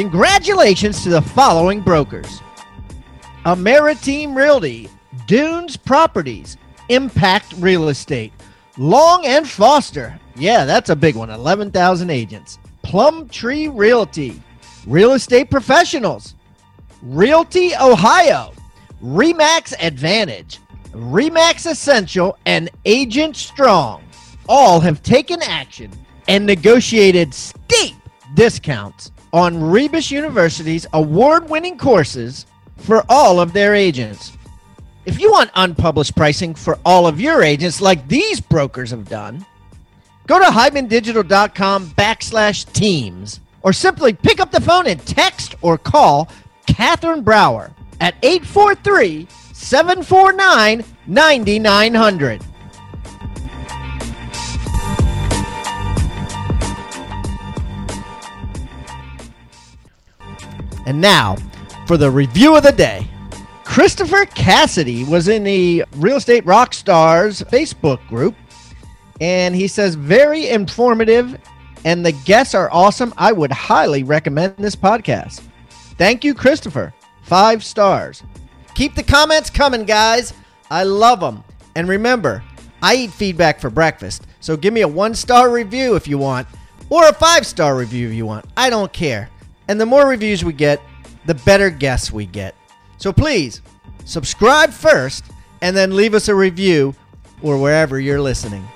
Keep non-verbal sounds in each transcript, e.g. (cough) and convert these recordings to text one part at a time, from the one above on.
Congratulations to the following brokers Ameriteam Realty, Dunes Properties, Impact Real Estate, Long and Foster. Yeah, that's a big one. 11,000 agents. Plum Tree Realty, Real Estate Professionals, Realty Ohio, Remax Advantage, Remax Essential, and Agent Strong all have taken action and negotiated steep discounts on Rebus University's award winning courses for all of their agents. If you want unpublished pricing for all of your agents, like these brokers have done, go to hibandigital.com backslash teams or simply pick up the phone and text or call Catherine Brower at 843 749 9900. And now for the review of the day. Christopher Cassidy was in the Real Estate Rock Stars Facebook group, and he says, very informative, and the guests are awesome. I would highly recommend this podcast. Thank you, Christopher. Five stars. Keep the comments coming, guys. I love them. And remember, I eat feedback for breakfast, so give me a one star review if you want, or a five star review if you want. I don't care. And the more reviews we get, the better guests we get. So please subscribe first and then leave us a review or wherever you're listening.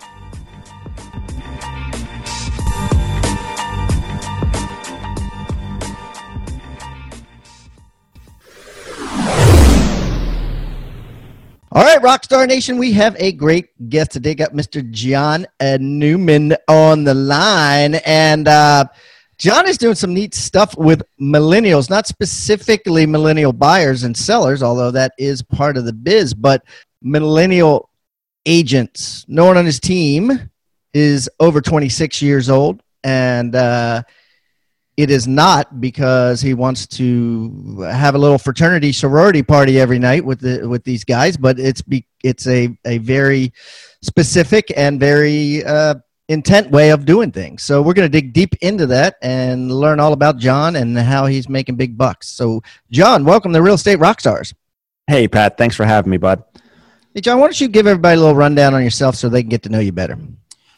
All right, Rockstar Nation, we have a great guest today. Got Mr. John Newman on the line. And uh, John is doing some neat stuff with millennials, not specifically millennial buyers and sellers, although that is part of the biz, but millennial agents. No one on his team is over 26 years old. And uh, it is not because he wants to have a little fraternity sorority party every night with the with these guys, but it's be, it's a a very specific and very uh, intent way of doing things. So we're going to dig deep into that and learn all about John and how he's making big bucks. So John, welcome to Real Estate Rockstars. Hey Pat, thanks for having me, bud. Hey John, why don't you give everybody a little rundown on yourself so they can get to know you better?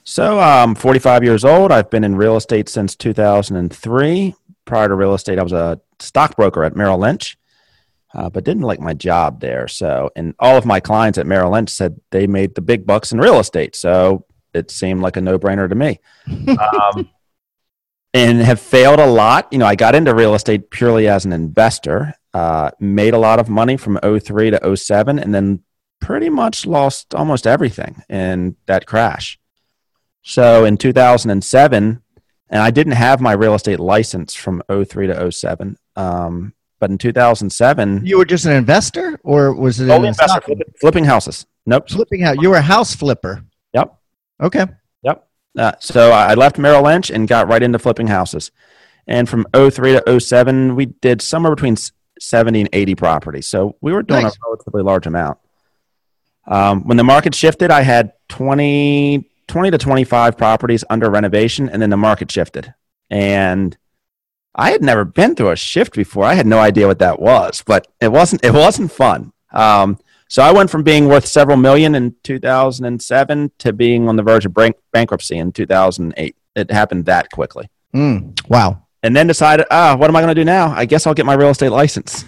So I'm 45 years old. I've been in real estate since 2003. Prior to real estate, I was a stockbroker at Merrill Lynch, uh, but didn't like my job there. So, and all of my clients at Merrill Lynch said they made the big bucks in real estate. So it seemed like a no-brainer to me. (laughs) Um, and have failed a lot. You know, I got into real estate purely as an investor. Uh, made a lot of money from 03 to 07, and then pretty much lost almost everything in that crash. So in 2007, and I didn't have my real estate license from 03 to 07. Um, but in 2007, you were just an investor, or was it investor flipping, flipping, houses? Nope, flipping house. You were a house flipper. Yep. Okay. Yep. Uh, so I left Merrill Lynch and got right into flipping houses. And from 03 to 07, we did somewhere between 70 and 80 properties. So we were doing nice. a relatively large amount. Um, when the market shifted, I had 20 20 to 25 properties under renovation and then the market shifted and i had never been through a shift before i had no idea what that was but it wasn't it wasn't fun um, so i went from being worth several million in 2007 to being on the verge of bank- bankruptcy in 2008 it happened that quickly mm, wow and then decided ah what am i going to do now i guess i'll get my real estate license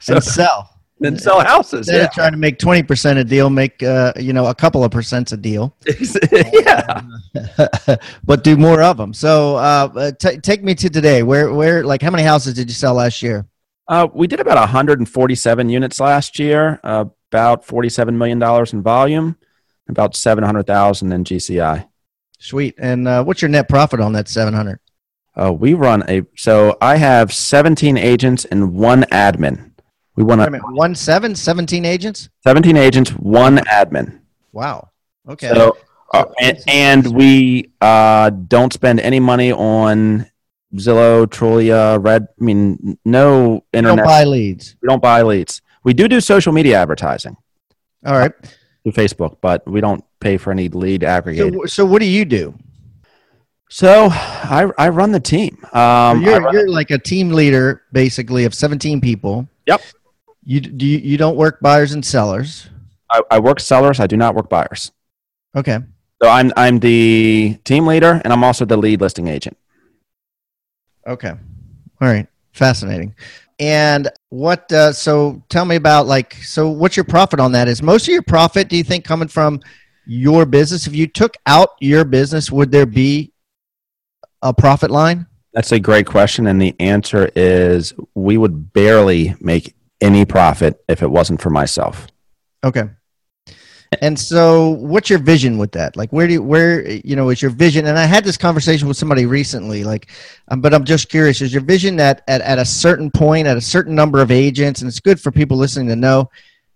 so, (laughs) and sell and sell houses. Instead yeah. trying to make twenty percent a deal, make uh, you know a couple of percents a deal. (laughs) yeah, (laughs) but do more of them. So uh, uh, t- take me to today. Where where like how many houses did you sell last year? Uh, we did about 147 units last year. Uh, about 47 million dollars in volume. About 700,000 in GCI. Sweet. And uh, what's your net profit on that 700? Uh, we run a so I have 17 agents and one admin. We want to, one seven, 17 agents? 17 agents, one admin. Wow. Okay. So, uh, and, and we uh, don't spend any money on Zillow, Trulia, Red. I mean, no internet. don't buy leads. we don't buy leads. We do do social media advertising All right. through Facebook, but we don't pay for any lead aggregator. So, so what do you do? So I, I run the team. Um, I you're you're like a team leader, basically, of 17 people. Yep. You do you, you don't work buyers and sellers. I, I work sellers. I do not work buyers. Okay. So I'm I'm the team leader, and I'm also the lead listing agent. Okay. All right. Fascinating. And what? Uh, so tell me about like. So what's your profit on that? Is most of your profit? Do you think coming from your business? If you took out your business, would there be a profit line? That's a great question, and the answer is we would barely make any profit if it wasn't for myself. Okay. And so what's your vision with that? Like where do you, where you know is your vision and I had this conversation with somebody recently like um, but I'm just curious is your vision that at, at a certain point at a certain number of agents and it's good for people listening to know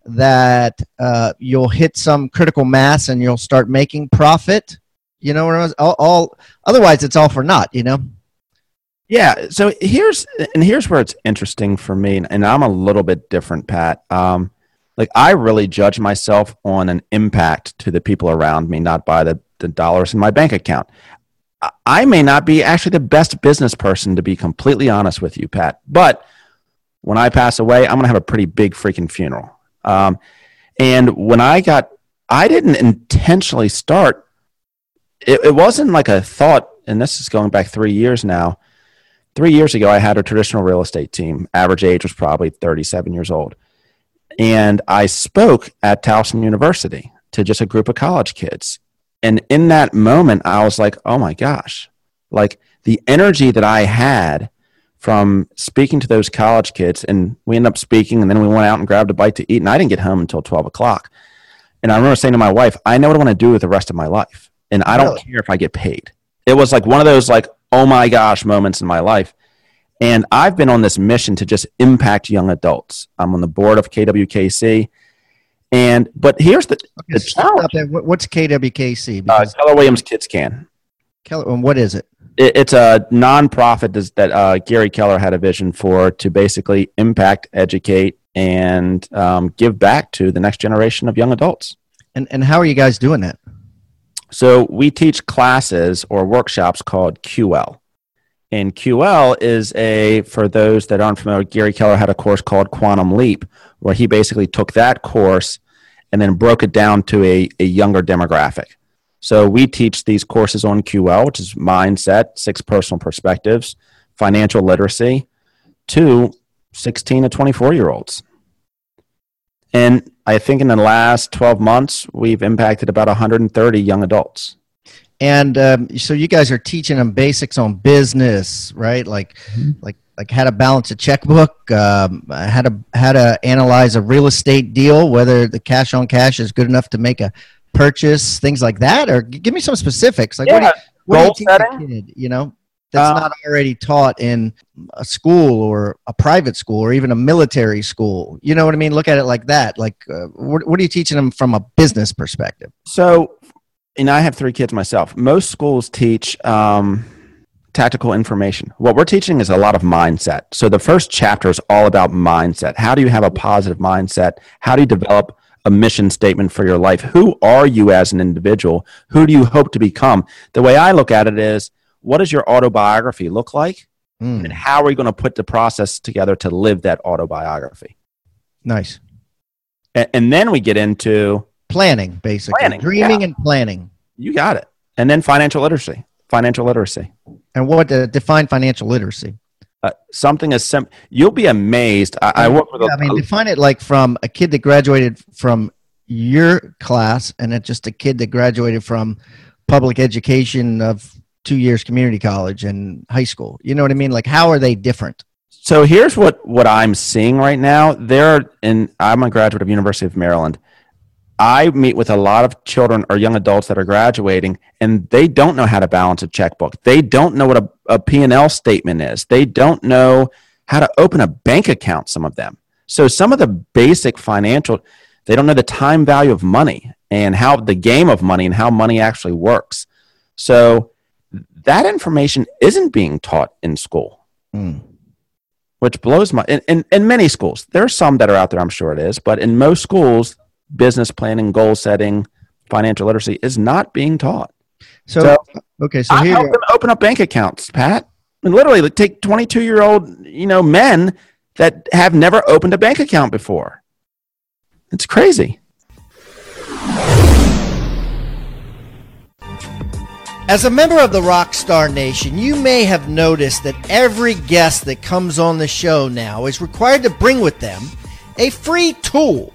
that uh, you'll hit some critical mass and you'll start making profit you know what all, all otherwise it's all for naught you know Yeah. So here's and here's where it's interesting for me, and I'm a little bit different, Pat. Um, like I really judge myself on an impact to the people around me, not by the, the dollars in my bank account. I- may not be actually the best business person to be completely honest with you, Pat. But when I pass away, I'm gonna have a pretty big freaking funeral. Um, and when I got, I didn't intentionally start. It, it wasn't like a thought, and this is going back three years now three years ago, I had a traditional real estate team. Average age was probably 37 years old. And I spoke at Towson University to just a group of college kids. And in that moment, I was like, oh my gosh, like the energy that I had from speaking to those college kids. And we ended up speaking, and then we went out and grabbed a bite to eat. And I didn't get home until 12 o'clock. And I remember saying to my wife, I know what I want to do with the rest of my life. And I don't Really? care if I get paid. It was like one of those, like, oh my gosh moments in my life. And I've been on this mission to just impact young adults. I'm on the board of KWKC. And, but here's the, Okay, the challenge. What's KWKC? Uh, Keller Williams Kids Can. Keller, and what is it? It, it's a nonprofit that uh, Gary Keller had a vision for to basically impact, educate, and um, give back to the next generation of young adults. And and how are you guys doing that? So we teach classes or workshops called QL. And QL is a, for those that aren't familiar, Gary Keller had a course called Quantum Leap, where he basically took that course and then broke it down to a, a younger demographic. So we teach these courses on QL, which is mindset, six personal perspectives, financial literacy, to 16 to 24 year olds. And I think in the last 12 months, we've impacted about 130 young adults. And um, so you guys are teaching them basics on business, right? Like, like, like how to balance a checkbook, um, how to how to analyze a real estate deal, whether the cash on cash is good enough to make a purchase, things like that. Or give me some specifics. Like, what do you, what do you teach a kid? You know, that's Uh, not already taught in a school or a private school or even a military school. You know what I mean? Look at it like that. Like, uh, what, what are you teaching them from a business perspective? So, and I have three kids myself. Most schools teach um, tactical information. What we're teaching is a lot of mindset. So, the first chapter is all about mindset. How do you have a positive mindset? How do you develop a mission statement for your life? Who are you as an individual? Who do you hope to become? The way I look at it is what does your autobiography look like? Mm, And how are you going to put the process together to live that autobiography? nice. And, and then we get into planning basically Planning, dreaming and planning you got it. And then financial literacy. Financial literacy. and what uh, define financial literacy uh, something as simple. You'll be amazed. I, I work with. Yeah, a, i mean define it like from a kid that graduated from your class and it's just a kid that graduated from public education of two years community college and high school you know what i mean like how are they different so here's what what I'm seeing right now. There, and I'm a graduate of University of Maryland. I meet with a lot of children or young adults that are graduating and they don't know how to balance a checkbook. They don't know what a, a P&L statement is. They don't know how to open a bank account, some of them. So some of the basic financial, they don't know the time value of money and how the game of money and how money actually works. So that information isn't being taught in school. Mm which blows my in, in, in, many schools there are some that are out there i'm sure it is but in most schools business planning, goal setting, financial literacy is not being taught. So, so okay, so I here help them open up bank accounts, Pat. And literally like, take 22 year old, you know, men that have never opened a bank account before. It's crazy. As a member of the Rockstar Nation, you may have noticed that every guest that comes on the show now is required to bring with them a free tool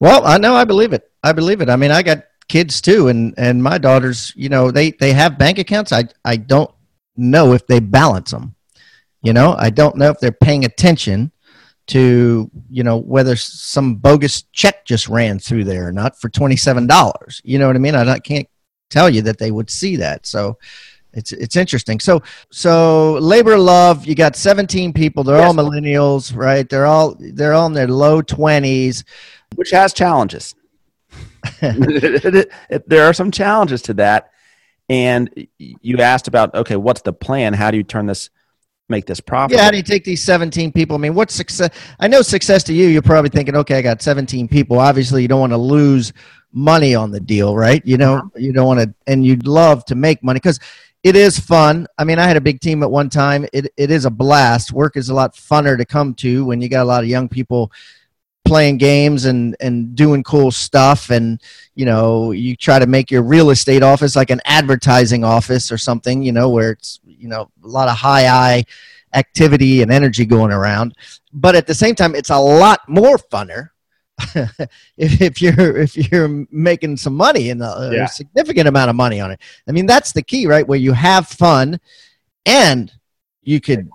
Well, I know I believe it. I believe it. I mean, I got kids too, and and my daughters, you know, they they have bank accounts. I I don't know if they balance them. You know, I don't know if they're paying attention to you know whether some bogus check just ran through there or not for twenty seven dollars. You know what I mean? I, can't tell you that they would see that. So it's it's interesting. So so labor love, you got 17 people. They're yes. all millennials, right? They're all they're all in their low 20s, which has challenges. (laughs) (laughs) there are some challenges to that. And you asked about okay, what's the plan? How do you turn this make this profitable? Yeah, how do you take these 17 people? I mean, what's success? I know success to you, you're probably thinking, okay, I got 17 people. Obviously, you don't want to lose money on the deal, right? You know, uh-huh. you don't want to, and you'd love to make money because it is fun. I mean, I had a big team at one time. It, it is a blast. Work is a lot funner to come to when you got a lot of young people playing games and and doing cool stuff. And you know you try to make your real estate office like an advertising office or something you know where it's you know a lot of high eye activity and energy going around. But at the same time it's a lot more funner (laughs) if, if you're if you're making some money and uh, a, yeah. a significant amount of money on it. I mean that's the key right? Where you have fun and you could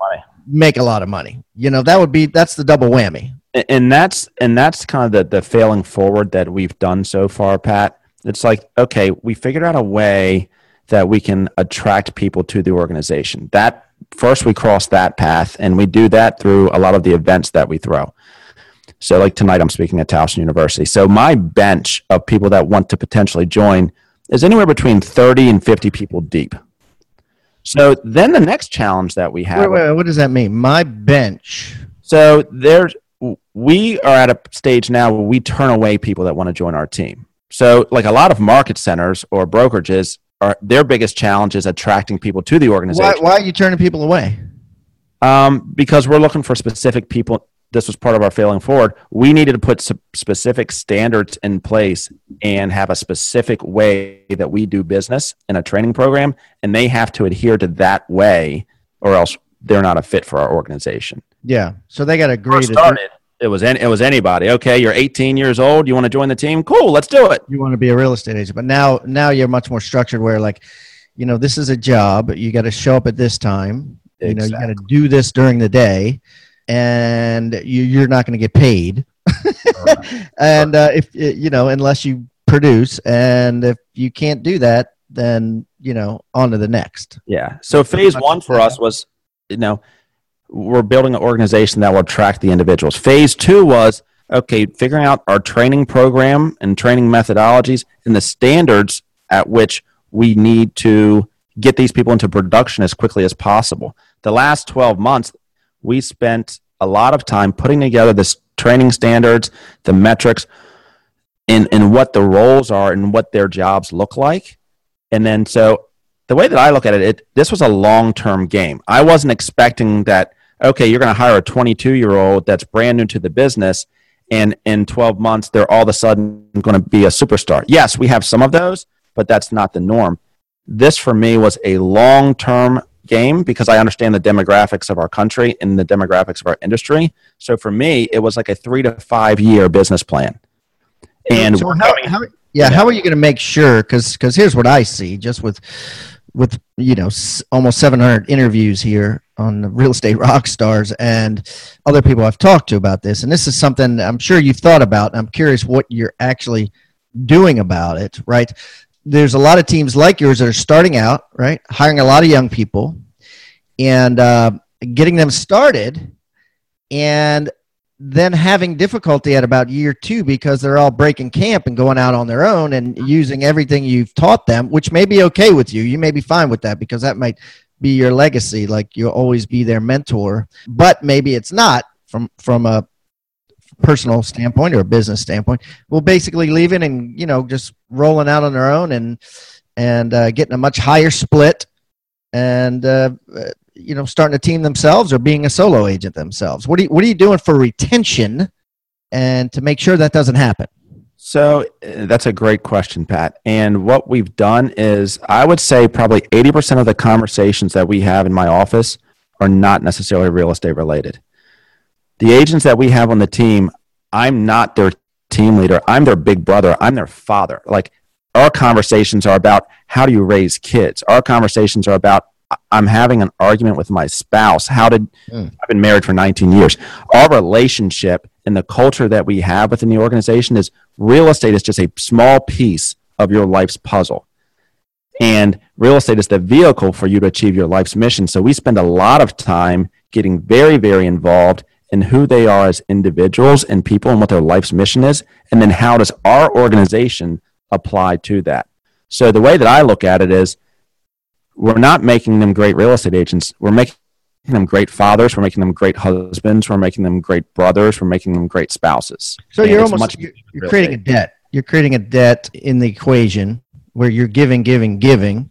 make a lot of money. You know that would be that's the double whammy and that's and that's kind of the the failing forward that we've done so far pat. It's like okay we figured out a way that we can attract people to the organization. That first we cross that path and we do that through a lot of the events that we throw. So like tonight i'm speaking at towson university. So my bench of people that want to potentially join is anywhere between 30 and 50 people deep. So then the next challenge that we have wait, wait, what does that mean? My bench. So there's we are at a stage now where we turn away people that want to join our team. So, like a lot of market centers or brokerages, are their biggest challenge is attracting people to the organization. Why, why are you turning people away? Um, because we're looking for specific people. This was part of our failing forward. We needed to put specific standards in place and have a specific way that we do business in a training program, and they have to adhere to that way, or else they're not a fit for our organization. Yeah. So they got to agree. Started, it was it was anybody. Okay, you're 18 years old. You want to join the team? Cool, let's do it. You want to be a real estate agent, but now now you're much more structured. Where like, you know, this is a job. You got to show up at this time. Exactly. You know, you got to do this during the day, and you, you're not going to get paid. (laughs) and uh, if you know, unless you produce, and if you can't do that, then you know, on to the next. Yeah. So phase one for us was, you know we're building an organization that will attract the individuals. Phase two was okay, figuring out our training program and training methodologies and the standards at which we need to get these people into production as quickly as possible. The last 12 months, we spent a lot of time putting together this training standards, the metrics, and, and what the roles are and what their jobs look like. And then, so the way that I look at it, it this was a long term game. I wasn't expecting that, okay, you're going to hire a 22 year old that's brand new to the business, and in 12 months, they're all of a sudden going to be a superstar. Yes, we have some of those, but that's not the norm. This for me was a long term game because I understand the demographics of our country and the demographics of our industry. So for me, it was like a three to five year business plan. And so how, how, yeah, how are you going to make sure? Because because here's what I see just with with you know almost 700 interviews here on the real estate rock stars and other people I've talked to about this, and this is something I'm sure you've thought about. I'm curious what you're actually doing about it, right? there's a lot of teams like yours that are starting out, right? Hiring a lot of young people and uh, getting them started and then having difficulty at about year two because they're all breaking camp and going out on their own and using everything you've taught them, which may be okay with you. You may be fine with that because that might be your legacy. Like you'll always be their mentor, but maybe it's not from, from a personal standpoint or a business standpoint will basically leaving and you know just rolling out on their own and and uh, getting a much higher split and uh, you know starting a team themselves or being a solo agent themselves what are you, what are you doing for retention and to make sure that doesn't happen so uh, that's a great question pat and what we've done is i would say probably 80% of the conversations that we have in my office are not necessarily real estate related the agents that we have on the team, I'm not their team leader. I'm their big brother. I'm their father. Like our conversations are about how do you raise kids? Our conversations are about I'm having an argument with my spouse. How did mm. I've been married for 19 years? Our relationship and the culture that we have within the organization is real estate is just a small piece of your life's puzzle. And real estate is the vehicle for you to achieve your life's mission. So we spend a lot of time getting very, very involved in who they are as individuals and people and what their life's mission is. And then how does our organization apply to that? So the way that I look at it is we're not making them great real estate agents. We're making them great fathers. We're making them great husbands. We're making them great brothers. We're making them great spouses. So and you're almost you're, you're creating estate. a debt. You're creating a debt in the equation where you're giving, giving, giving.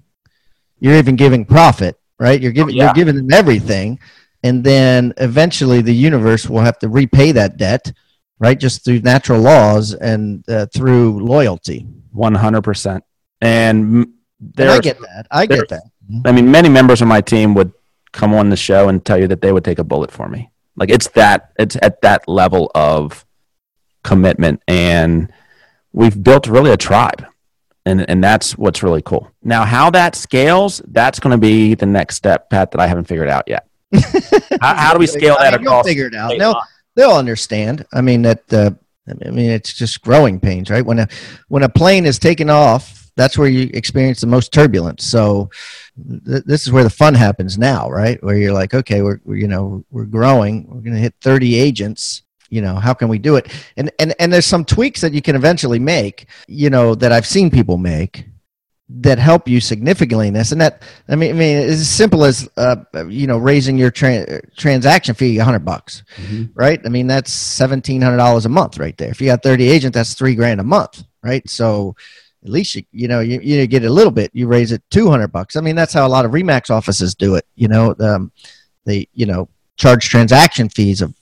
You're even giving profit, right? You're giving, yeah. you're giving them everything and then eventually the universe will have to repay that debt right just through natural laws and uh, through loyalty 100% and there i get that i get that i mean many members of my team would come on the show and tell you that they would take a bullet for me like it's that it's at that level of commitment and we've built really a tribe and and that's what's really cool now how that scales that's going to be the next step pat that i haven't figured out yet (laughs) how, how, do we scale that I mean, across? Figure it out. They'll they'll understand. I mean that. Uh, I mean it's just growing pains, right? When a when a plane is taking off, that's where you experience the most turbulence. So th- this is where the fun happens now, right? Where you're like, okay, we're, we're you know we're growing. We're going to hit 30 agents you know how can we do it and and and there's some tweaks that you can eventually make you know that i've seen people make that help you significantly in this. And that, I mean, I mean, it's as simple as, uh, you know, raising your tra- transaction fee a hundred bucks, mm-hmm. right? I mean, that's $1,700 a month right there. If you got 30 agents, that's three grand a month, right? So at least you, you know, you, you get a little bit, you raise it 200 bucks. I mean, that's how a lot of Remax offices do it. You know, um, they, you know, charge transaction fees of,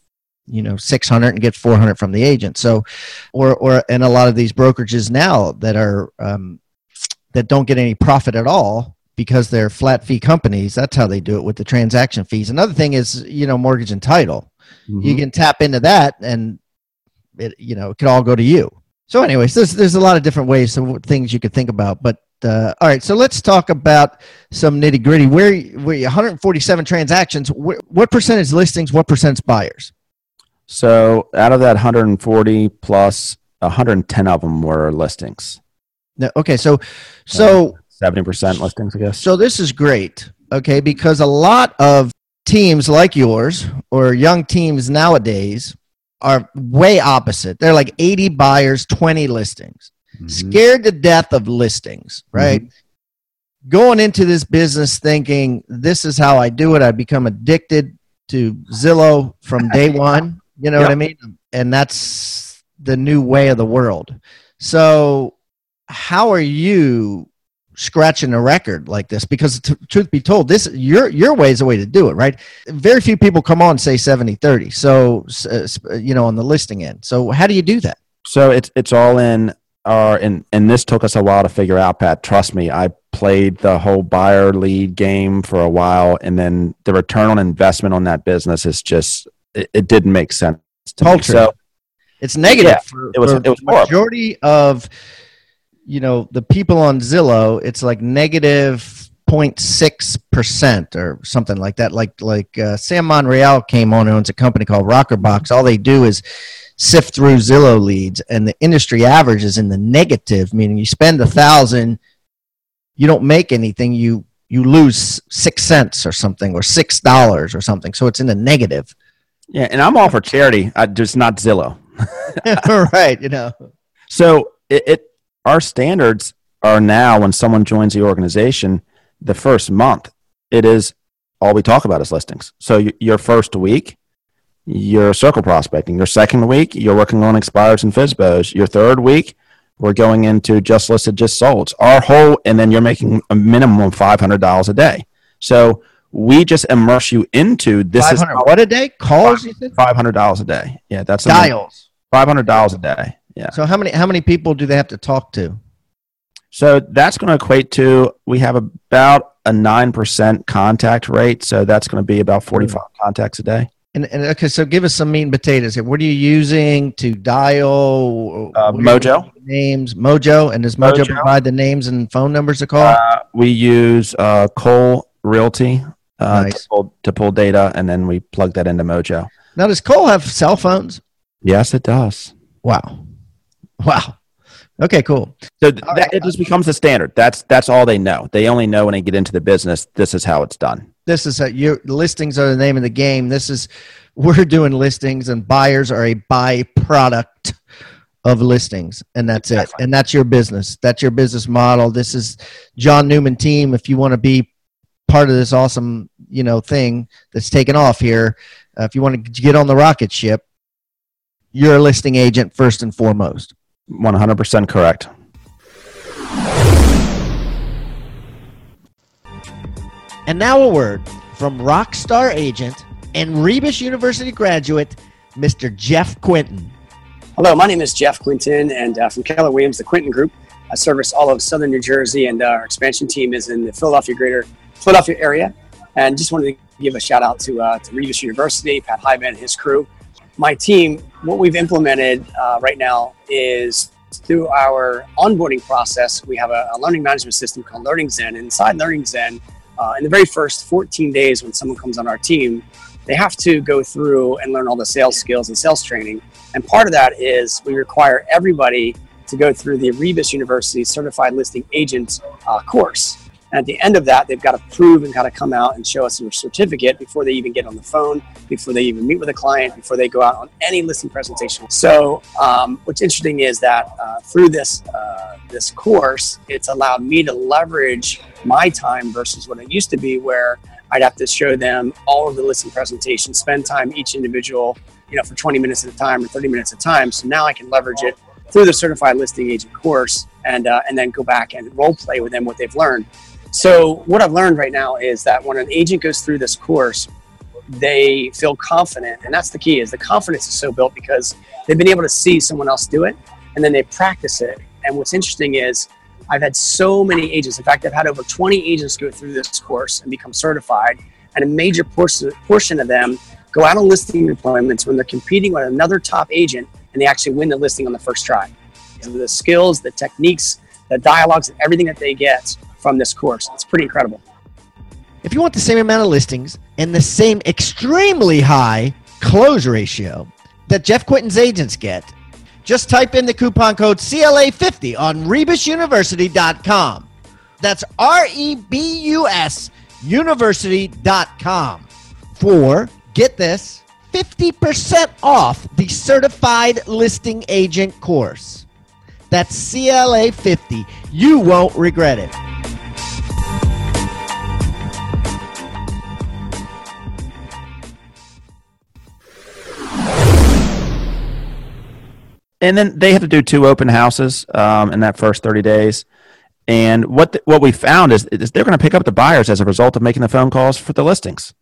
you know 600 and get 400 from the agent so or or and a lot of these brokerages now that are um, that don't get any profit at all because they're flat fee companies. That's how they do it with the transaction fees. Another thing is, you know, mortgage and title. Mm-hmm. You can tap into that and it, you know, it could all go to you. So anyways, there's, there's a lot of different ways, of things you could think about, but uh, all right, so let's talk about some nitty gritty. Where, where 147 transactions, wh- what percentage listings, what percent buyers? So out of that 140 plus, 110 of them were listings. No, okay, so so seventy percent listings, I guess. So this is great, okay, because a lot of teams like yours or young teams nowadays are way opposite. They're like 80 buyers, 20 listings. Mhm. Scared to death of listings, right? Going into this business thinking this is how I do it. I become addicted to Zillow from day (laughs) one. You know what I mean? And that's the new way of the world. So, how are you scratching a record like this? Because t- truth be told, this your your way is the way to do it, right? Very few people come on say 70 30. So, uh, you know, on the listing end. So, how do you do that? So it's it's all in our and and this took us a while to figure out, Pat. Trust me, I played the whole buyer lead game for a while, and then the return on investment on that business is just it, it didn't make sense to me. So It's negative Yeah, for, it was- for it was the horrible. majority of you know the people on Zillow. It's like negative 0.6 percent or something like that. Like like uh, Sam Monreal came on and owns a company called Rockerbox. All they do is sift through Zillow leads, and the industry average is in the negative, meaning you spend a thousand, you don't make anything. You you lose six cents or something, or six dollars or something. So it's in the negative. yeah, and I'm all for charity, I, just not Zillow. (laughs) (laughs) right? You know. So it, it our standards are now when someone joins the organization, the first month, it is all we talk about is listings. So y- your first week, you're circle prospecting. Your second week, you're working on expires and FSBOs. Your third week, we're going into just listed, just sold. Our whole, and then you're making a minimum of five hundred dollars a day. So we just immerse you into this Five is what a day? Calls you five hundred dollars a day. Yeah, that's Dials. five hundred dollars a day. Yeah. So how many how many people do they have to talk to? So that's going to equate to we have about a nine percent contact rate. So that's going to be about forty-five contacts a day. And, and okay, so give us some meat and potatoes here. What are you using to dial? Uh, What are you Mojo. Names Mojo, and does Mojo, Mojo. provide the names and phone numbers to call? Uh, we use uh, Cole Realty uh, Nice. to, pull, to pull data, and then we plug that into Mojo. now, does Cole have cell phones? Yes, it does. Wow, (laughs) wow. Okay, cool. So th- that, right. it just becomes the standard. That's that's all they know. They only know when they get into the business. This is how it's done. This is a, your listings are the name of the game. This is we're doing listings, and buyers are a byproduct of listings, and that's it. And that's your business. That's your business model. This is John Newman team. If you want to be part of this awesome, you know, thing that's taken off here, uh, if you want to get on the rocket ship, you're a listing agent first and foremost. One hundred percent correct. And now a word from Rockstar agent and Rebus University graduate, Mr. Jeff Quinton. Hello, my name is Jeff Quinton, and uh, from Keller Williams, the Quinton Group. I service all of Southern New Jersey, and uh, our expansion team is in the Philadelphia greater Philadelphia area. And just wanted to give a shout out to, uh, to Rebus University, Pat Hiban and his crew. My team, what we've implemented uh, right now is through our onboarding process, we have a, a learning management system called Learning Zen. Inside Learning Zen, uh, in the very first 14 days when someone comes on our team, they have to go through and learn all the sales skills and sales training. And part of that is we require everybody to go through the Rebus University Certified Listing Agent uh, course. And at the end of that, they've got to prove and got to come out and show us their certificate before they even get on the phone, before they even meet with a client, before they go out on any listing presentation. So, um, what's interesting is that uh, through this uh, this course, it's allowed me to leverage my time versus what it used to be, where I'd have to show them all of the listing presentations, spend time each individual, you know, for 20 minutes at a time or 30 minutes at a time. So now I can leverage it through the certified listing agent course and uh, and then go back and role play with them what they've learned. So what I've learned right now is that when an agent goes through this course, they feel confident, and that's the key. Is the confidence is so built because they've been able to see someone else do it, and then they practice it. And what's interesting is I've had so many agents. In fact, I've had over 20 agents go through this course and become certified, and a major portion of them go out on listing appointments when they're competing with another top agent, and they actually win the listing on the first try. So the skills, the techniques, the dialogues, and everything that they get from this course, it's pretty incredible. If you want the same amount of listings and the same extremely high close ratio that Jeff Quinton's agents get, just type in the coupon code CLA50 on rebusuniversity.com. That's R E B U S university.com for, get this, 50% off the certified listing agent course. That's CLA 50. You won't regret it. And then they have to do two open houses um, in that first 30 days. And what the, what we found is, is they're going to pick up the buyers as a result of making the phone calls for the listings.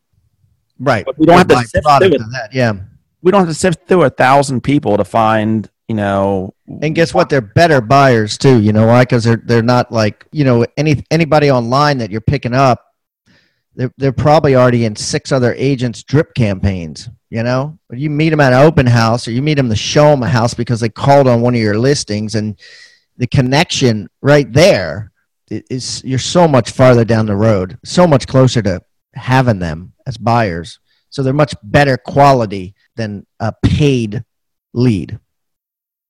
Right. But we don't have to sift through it. that, yeah. We don't have to sift through a thousand people to find, you know. And guess what? They're better buyers too. You know why? Because they're they're not like you know any anybody online that you're picking up. They're they're probably already in six other agents' drip campaigns. You know, you meet them at an open house, or you meet them to show them a house because they called on one of your listings, and the connection right there is you're so much farther down the road, so much closer to having them as buyers. So they're much better quality than a paid lead.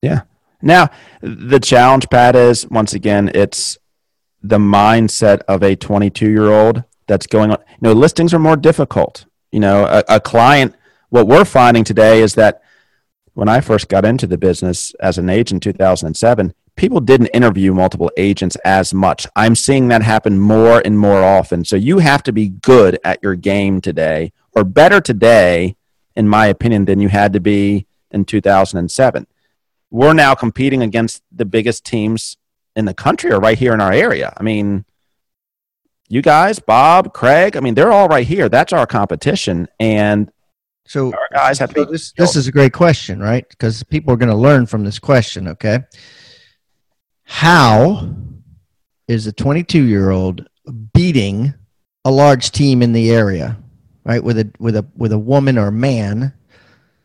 Yeah. Now, the challenge, Pat, is once again, it's the mindset of a 22 year old that's going on. You know, listings are more difficult. You know, a, a client, what we're finding today is that when I first got into the business as an agent in 2007, people didn't interview multiple agents as much. I'm seeing that happen more and more often. So you have to be good at your game today, or better today, in my opinion, than you had to be in 2007 we're now competing against the biggest teams in the country or right here in our area. I mean, you guys, Bob, Craig, I mean, they're all right here. That's our competition. And So our guys have to So this this is a great question, right? Because people are going to learn from this question. Okay, how is a 22 year old beating a large team in the area, right? With a with a with a woman or man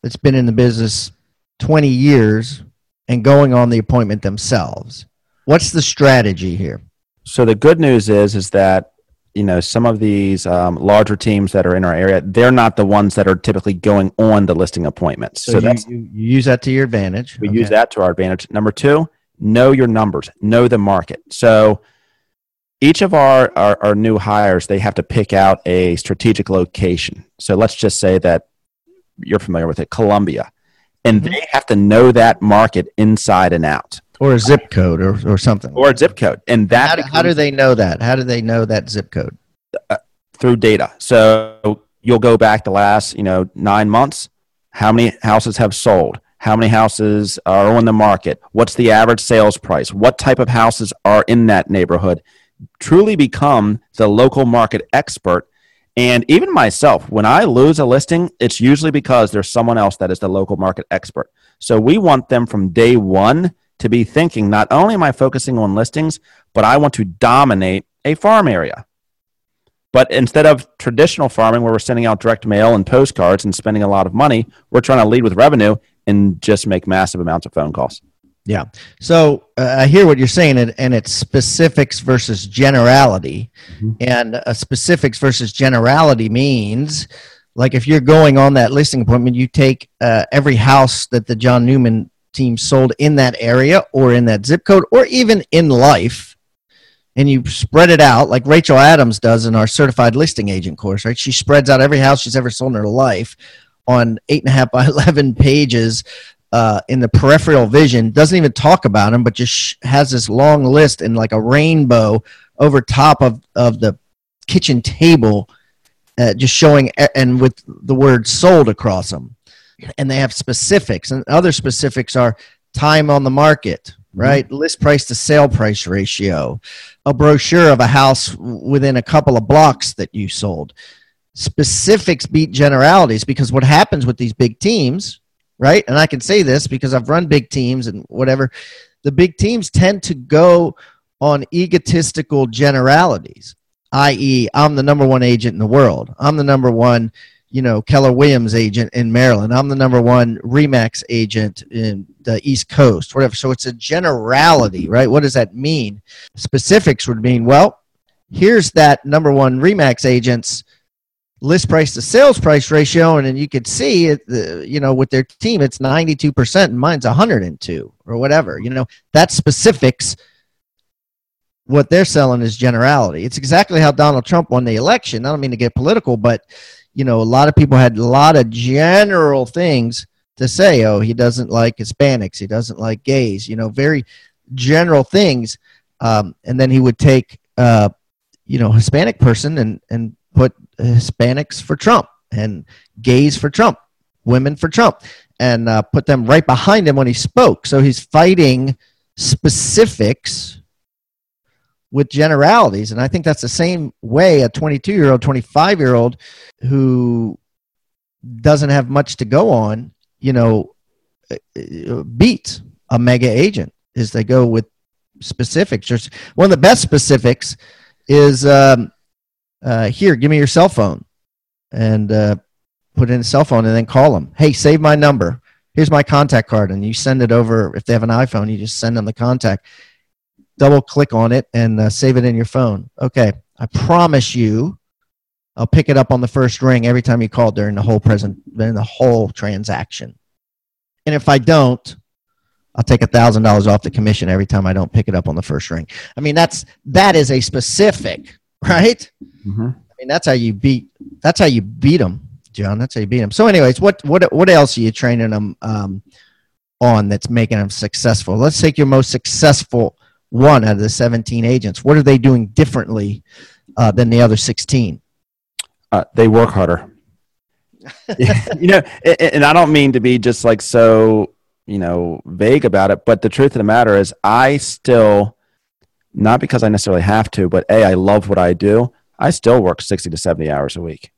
that's been in the business 20 years and going on the appointment themselves. What's the strategy here? So the good news is, is that, you know, some of these um, larger teams that are in our area, they're not the ones that are typically going on the listing appointments. So, So, you, you, use that to your advantage. we Okay. use that to our advantage. Number two, know your numbers, know the market. So each of our, our, our new hires, they have to pick out a strategic location. So let's just say that you're familiar with it, Columbia. And Mhm. they have to know that market inside and out or a zip code or, or something. or a zip code. And that how do, how do they know that? How do they know that zip code? Uh, through data. So you'll go back the last, you know, nine months. How many houses have sold? How many houses are on the market? What's the average sales price? What type of houses are in that neighborhood? Truly become the local market expert. And even myself, when I lose a listing, it's usually because there's someone else that is the local market expert. So we want them from day one to be thinking not only am I focusing on listings, but I want to dominate a farm area. But instead of traditional farming where we're sending out direct mail and postcards and spending a lot of money, we're trying to lead with revenue and just make massive amounts of phone calls. Yeah. So uh, I hear what you're saying, and, and it's specifics versus generality. Mhm. And uh, specifics versus generality means, like, if you're going on that listing appointment, you take uh, every house that the John Newman team sold in that area or in that zip code or even in life, and you spread it out like Rachel Adams does in our certified listing agent course, right? She spreads out every house she's ever sold in her life on eight and a half by (laughs) 11 pages uh, in the peripheral vision doesn't even talk about them, but just has this long list and like a rainbow over top of, of the kitchen table, uh, just showing and with the word sold across them. And they have specifics, and other specifics are time on the market, mm-hmm. right? List price to sale price ratio, a brochure of a house within a couple of blocks that you sold. Specifics beat generalities because what happens with these big teams right? And I can say this because I've run big teams and whatever. The big teams tend to go on egotistical generalities, i.e., I'm the number one agent in the world. I'm the number one, you know, Keller Williams agent in Maryland. I'm the number one Remax agent in the East Coast, whatever. So it's a generality, right? What does that mean? Specifics would mean, well, here's that number one Remax agent's list price to sales price ratio and then you could see it the, you know with their team it's 92% and mine's 102 or whatever you know that specifics what they're selling is generality it's exactly how donald trump won the election i don't mean to get political but you know, a lot of people had a lot of general things to say. Oh, he doesn't like Hispanics. He doesn't like gays. You know, very general things. Um, and then he would take, uh, you know, Hispanic person and and put Hispanics for Trump and gays for Trump, women for Trump, and uh, put them right behind him when he spoke. So he's fighting specifics with generalities. And I think that's the same way a 22 year old, 25 year old who doesn't have much to go on, you know, uh, beats a mega agent is they go with specifics. One of the best specifics is um, uh, here, give me your cell phone and uh, put in a cell phone and then call them. Hey, save my number. Here's my contact card. And you send it over. If they have an iPhone, you just send them the contact. Double click on it and uh, save it in your phone. Okay. I promise you, I'll pick it up on the first ring every time you call during the whole present, during the whole transaction. And if I don't, I'll take a thousand dollars off the commission every time I don't pick it up on the first ring. I mean, that's that is a specific, right? Mm-hmm. I mean, that's how you beat. That's how you beat them, John. That's how you beat them. So, anyways, what what what else are you training them um, on that's making them successful? Let's take your most successful one out of the seventeen agents. What are they doing differently uh, than the other sixteen? Uh, they work harder. (laughs) you know, and, and I don't mean to be just like so, you know, vague about it, but the truth of the matter is, I still, not because I necessarily have to, but a, I love what I do. I still work sixty to seventy hours a week.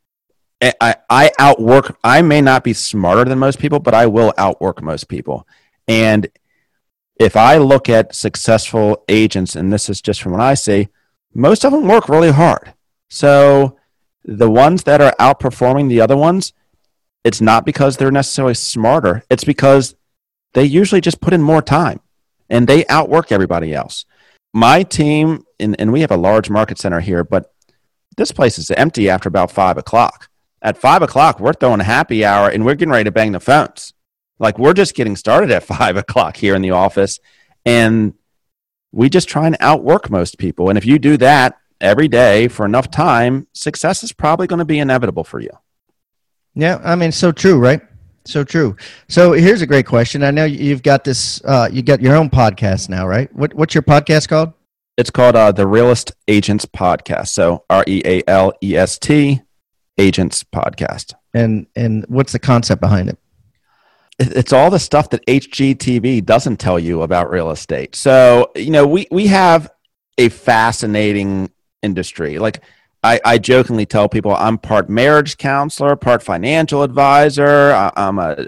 I, I outwork. I may not be smarter than most people, but I will outwork most people. And if I look at successful agents, and this is just from what I see, most of them work really hard. So the ones that are outperforming the other ones, it's not because they're necessarily smarter. It's because they usually just put in more time and they outwork everybody else. My team, and, and we have a large market center here, but this place is empty after about five o'clock. At five o'clock, we're throwing a happy hour and we're getting ready to bang the phones. Like we're just getting started at (laughs) five o'clock here in the office. And we just try and outwork most people. And if you do that every day for enough time, success is probably going to be inevitable for you. Yeah, I mean, so true, right? So true. So here's a great question. I know you've got this. Uh, you got your own podcast now, right? What, what's your podcast called? It's called uh, the Realest Agents Podcast. So R E A L E S T Agents Podcast. And and what's the concept behind it? It- It's all the stuff that HGTV doesn't tell you about real estate. So you know, we we have a fascinating industry. Like I, I jokingly tell people, I'm part marriage counselor, part financial advisor. I, I'm a,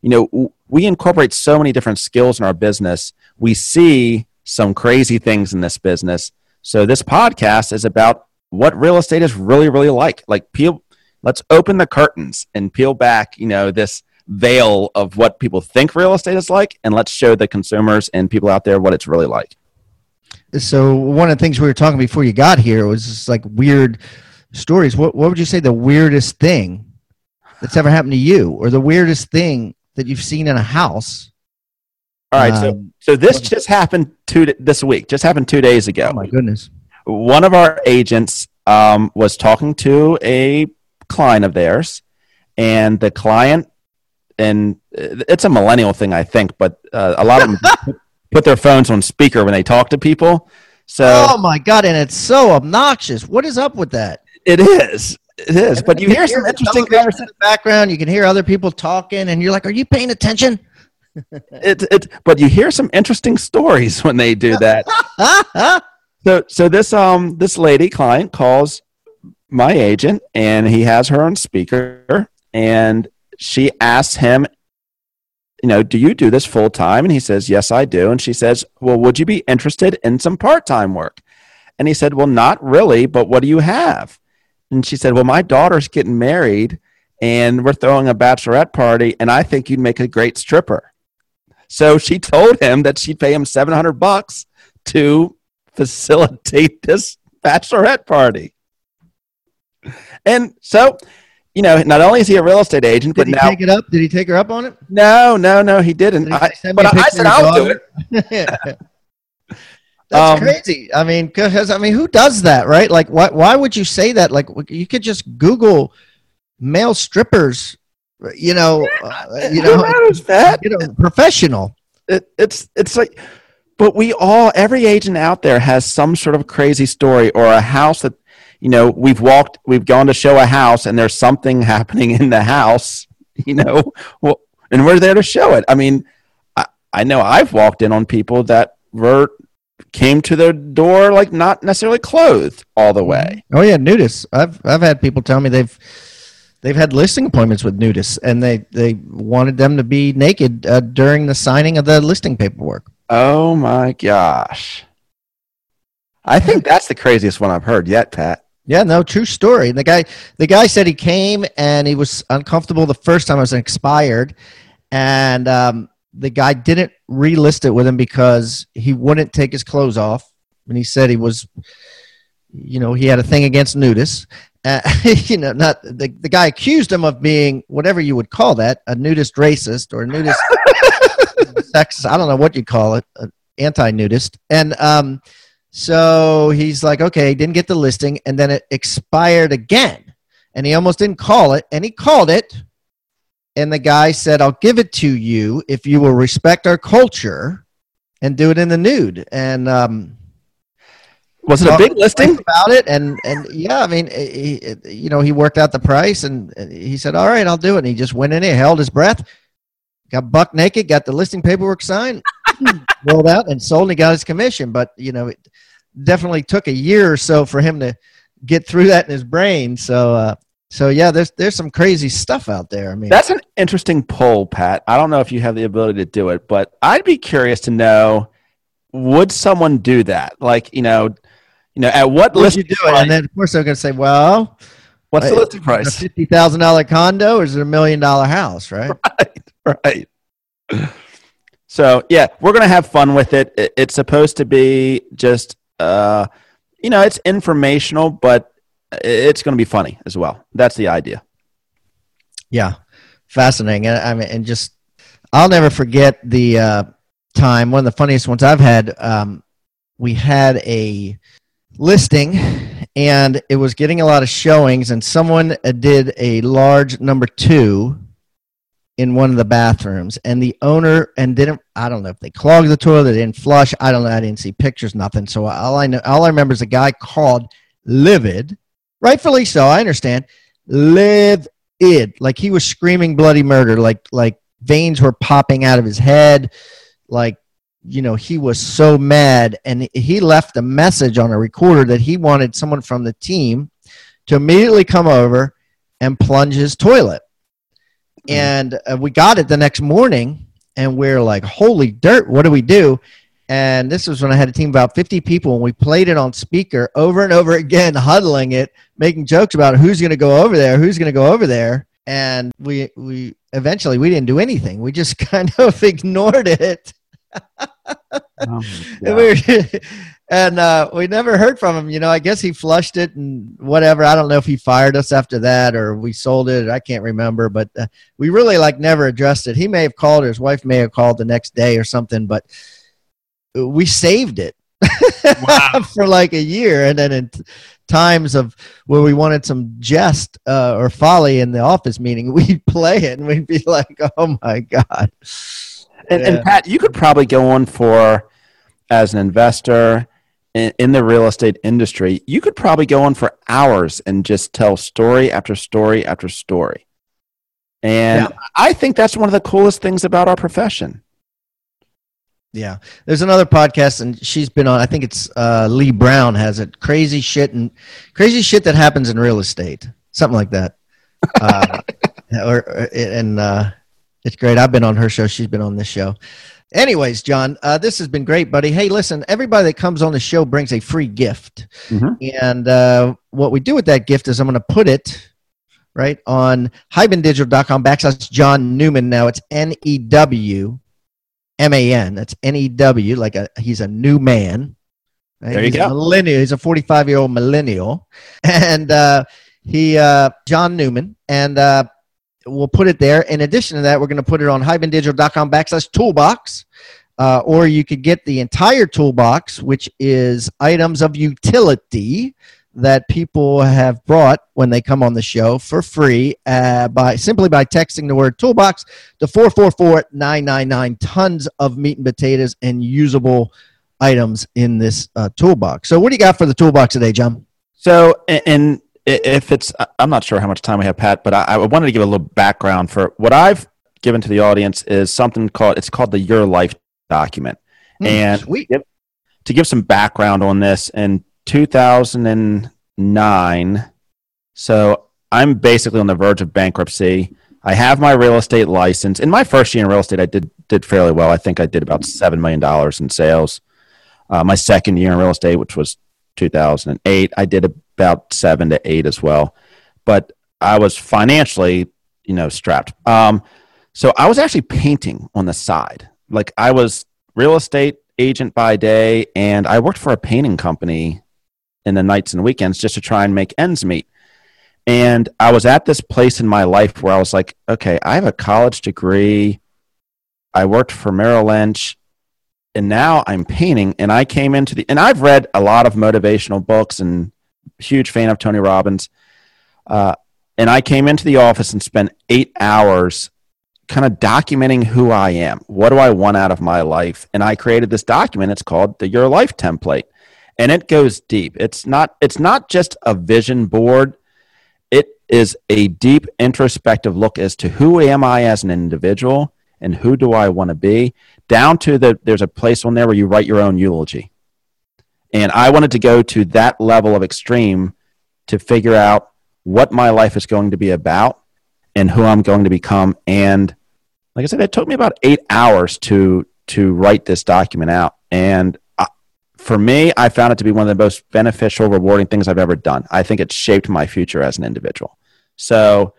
you know, we incorporate so many different skills in our business. We see some crazy things in this business. So this podcast is about what real estate is really, really like. Like peel, let's open the curtains and peel back, you know, this veil of what people think real estate is like, and let's show the consumers and people out there what it's really like. So one of the things we were talking before you got here was just like weird stories. What what would you say the weirdest thing that's ever happened to you, or the weirdest thing that you've seen in a house? All right, so Um, so this just happened two this week. Just happened two days ago. oh my goodness. One of our agents um, was talking to a client of theirs, and the client, and it's a millennial thing, I think, but uh, a lot of them (laughs) put their phones on speaker when they talk to people. So oh my god, and it's so obnoxious. What is up with that? it is, it is. But you hear some interesting television in the background. You can hear other people talking, and you're like, "Are you paying attention?" (laughs) It, it, but you hear some interesting stories (laughs) when they do that. So so this um this lady client calls my agent and he has her on speaker and she asks him, you know, do you do this full time? And he says, Yes, I do. And she says, Well, would you be interested in some part time work? And he said, Well, not really, but what do you have? And she said, Well, my daughter's getting married and we're throwing a bachelorette party, and I think you'd make a great stripper. So she (laughs) told him that she'd pay him 700 bucks to facilitate (laughs) this bachelorette party. And so, you know, not only is he a real estate agent, Did but he now take it up? Did he take her up on it? no, no, no, he didn't. Did he I, but I, said I'll do it. (laughs) That's Um, crazy. I mean, because I mean, who does that, right? Like, why why would you say that? Like, you could just Google male strippers, you know, uh, you know, that? you know, professional. It, it's it's like, but we all every agent out there has some sort of crazy story or a house that you know we've walked we've gone to show a house and there's something (laughs) happening in the house you know well and we're there to show it. I mean i, I know i've walked in on people that were came to their door like not necessarily clothed all the way. Oh yeah, nudists. I've I've had people tell me they've they've had listing appointments with nudists, and they they wanted them to be naked uh, during the signing of the listing paperwork. oh my gosh. I think (laughs) that's the craziest one i've heard yet pat Yeah, no, true story. The guy, the guy said he came and he was uncomfortable the first time it was expired, and um, the guy didn't relist it with him because he wouldn't take his clothes off, and he said he was, you know, he had a thing against nudists. Uh, (laughs) you know, not the the guy accused him of being whatever you would call that, a nudist racist or a nudist (laughs) sexist. I don't know what you call it, an anti-nudist, and um, so he's like, okay, didn't get the listing, and then it expired again, and he almost didn't call it, and he called it, and the guy said, "I'll give it to you if you will respect our culture and do it in the nude." And um, was it a big to his wife listing about it? And and yeah, I mean, he, he- you know, he worked out the price, and he said, "All right, I'll do it." And he just went in there, held his breath, got buck naked, got the listing paperwork signed, (laughs) rolled out, and sold. And he got his commission. But you know, it definitely took a year or so for him to get through that in his brain. So. uh so yeah, there's there's some crazy stuff out there. I mean, That's an interesting poll, Pat. I don't know if you have the ability to do it, but I'd be curious to know would someone do that? Like, you know, you know, at what would list you do it? And then of course they're going to say, well, what's the uh, listing a price? fifty thousand dollar condo or is it a million dollar house? Right? (laughs) right. So yeah, we're gonna have fun with it. It- It's supposed to be just, uh, you know, it's informational, but it's gonna be funny as well. That's the idea. Yeah, fascinating. And I mean, and just I'll never forget the uh, time. One of the funniest ones I've had. Um, we had a listing, and it was getting a lot of showings, and someone uh, did a large number two in one of the bathrooms, and the owner and didn't. I don't know if they clogged the toilet, they didn't flush. I don't know. I didn't see pictures, nothing. So all I know, all I remember is a guy called livid, rightfully so. I understand. Live id like he was screaming bloody murder like like veins were popping out of his head like you know he was so mad and he left a message on a recorder that he wanted someone from the team to immediately come over and plunge his toilet and uh, we got it the next morning and we're like holy dirt what do we do? And this was when i had a team of about 50 people and we played it on speaker over and over again (laughs) huddling it making jokes about who's going to go over there, who's going to go over there, and we we eventually we didn't do anything. We just (laughs) kind of (laughs) ignored it, Oh, we were- and uh, we never heard from him. You know, I guess he flushed it and whatever. I don't know if he fired us after that or we sold it. I can't remember, but uh, we really like never addressed it. He may have called, or his wife may have called the next day or something, but we saved it. (laughs) for like a year and then in t- times of where we wanted some jest uh, or folly in the office meeting (laughs) we'd play it and we'd be like oh my god And, Yeah. and Pat, you could probably go on for as an investor in, the real estate industry. You could probably go on for hours and just tell story after story after story. And I think that's one of the coolest things about our profession. yeah. There's another podcast and she's been on i think it's uh, lee brown has it. Crazy shit and crazy shit that happens in real estate. Something like that. (laughs) Uh, or, or- and uh, it's great. I've been on her show. She's been on this show anyways john uh, this has been great buddy. Hey listen everybody that comes on the show brings a free gift. Mhm. and uh, what we do with that gift is i'm going to put it right on hibandigital.com backslash john newman. Now it's n-e-w m-a-n that's n-e-w like a he's a new man. Right? There you he's go. a millennial. He's a 45 year old millennial. (laughs) And uh, he uh, john newman. And uh, we'll put it there. In addition to that we're going to put it on hibandigital.com backslash toolbox uh, or you could get the entire toolbox which is items of utility that people have brought when they come on the show for free uh, by simply by texting the word toolbox to 444-999 tons of meat and potatoes and usable items in this uh, toolbox. So what do you got for the toolbox today john? So and if it's i'm not sure how much time we have pat but i, I wanted to give a little background for what i've given to the audience is something called it's called the your life document. Mm, and sweet. to give some background on this in 2009 so i'm basically on the verge of bankruptcy. I have my real estate license. In my first year in real estate i did did fairly well. I think i did about $7 million in sales. Uh, my second year in real estate which was 2008 i did about seven to eight as well but i was financially you know strapped um, so I was actually painting on the side. Like I was real estate agent by day and I worked for a painting company in the nights and weekends just to try and make ends meet. And I was at this place in my life where I was like, okay, I have a college degree. I worked for Merrill Lynch and now I'm painting and I came into the and I've read a lot of motivational books and huge fan of Tony Robbins. Uh, and I came into the office and spent eight hours kind of documenting who I am. What do I want out of my life? And I created this document. It's called the Your Life Template. And it goes deep. It's not it's not just a vision board. It is a deep introspective look as to who am I as an individual and who do I want to be, down to the there's a place on there where you write your own eulogy. And I wanted to go to that level of extreme to figure out what my life is going to be about and who I'm going to become. And like I said, it took me about eight hours to to write this document out. And I, for me, I found it to be one of the most beneficial, rewarding things I've ever done. I think it shaped my future as an individual. So,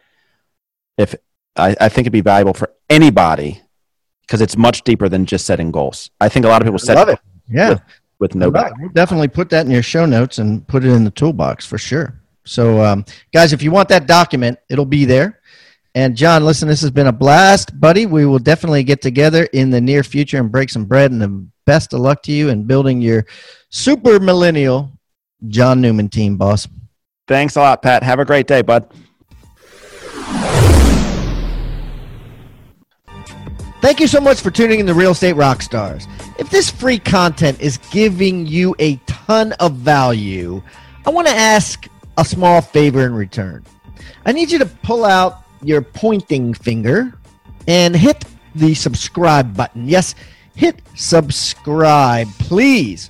if I, I think it'd be valuable for anybody because it's much deeper than just setting goals. I think a lot of people set it. Yeah. With, with no Definitely put that in your show notes and put it in the toolbox for sure. So, um, guys, if you want that document, it'll be there. And John, listen, this has been a blast, buddy. We will definitely get together in the near future and break some bread. And the best of luck to you in building your super millennial John Newman team, boss. Thanks a lot, Pat. Have a great day, bud. Thank you so much for tuning in to Real Estate Rockstars. If this free content is giving you a ton of value, I want to ask a small favor in return. I need you to pull out your pointing finger and hit the subscribe button. Yes, hit subscribe, please.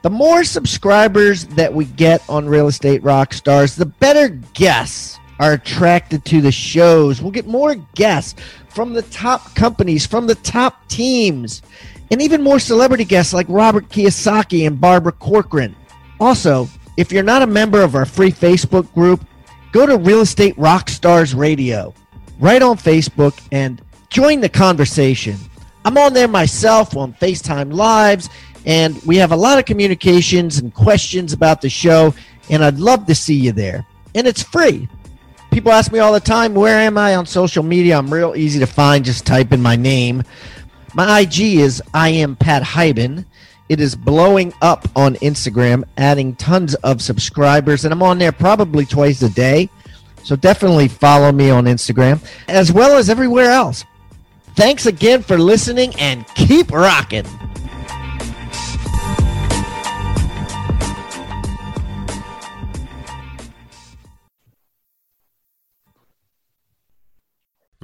The more subscribers that we get on Real Estate Rockstars, the better guests are attracted to the shows. We'll get more guests from the top companies, from the top teams, and even more celebrity guests like Robert Kiyosaki and Barbara Corcoran. Also, if you're not a member of our free Facebook group, go to Real Estate Rockstars Radio right on Facebook and join the conversation. I'm on there myself on FaceTime Lives, and we have a lot of communications and questions about the show, and I'd love to see you there. And it's free. People ask me all the time, where am I on social media? I'm real easy to find. Just type in my name. My IG is I am Pat Hiban. It is blowing up on Instagram, adding tons of subscribers, and I'm on there probably twice a day. So definitely follow me on Instagram as well as everywhere else. Thanks again for listening and keep rocking.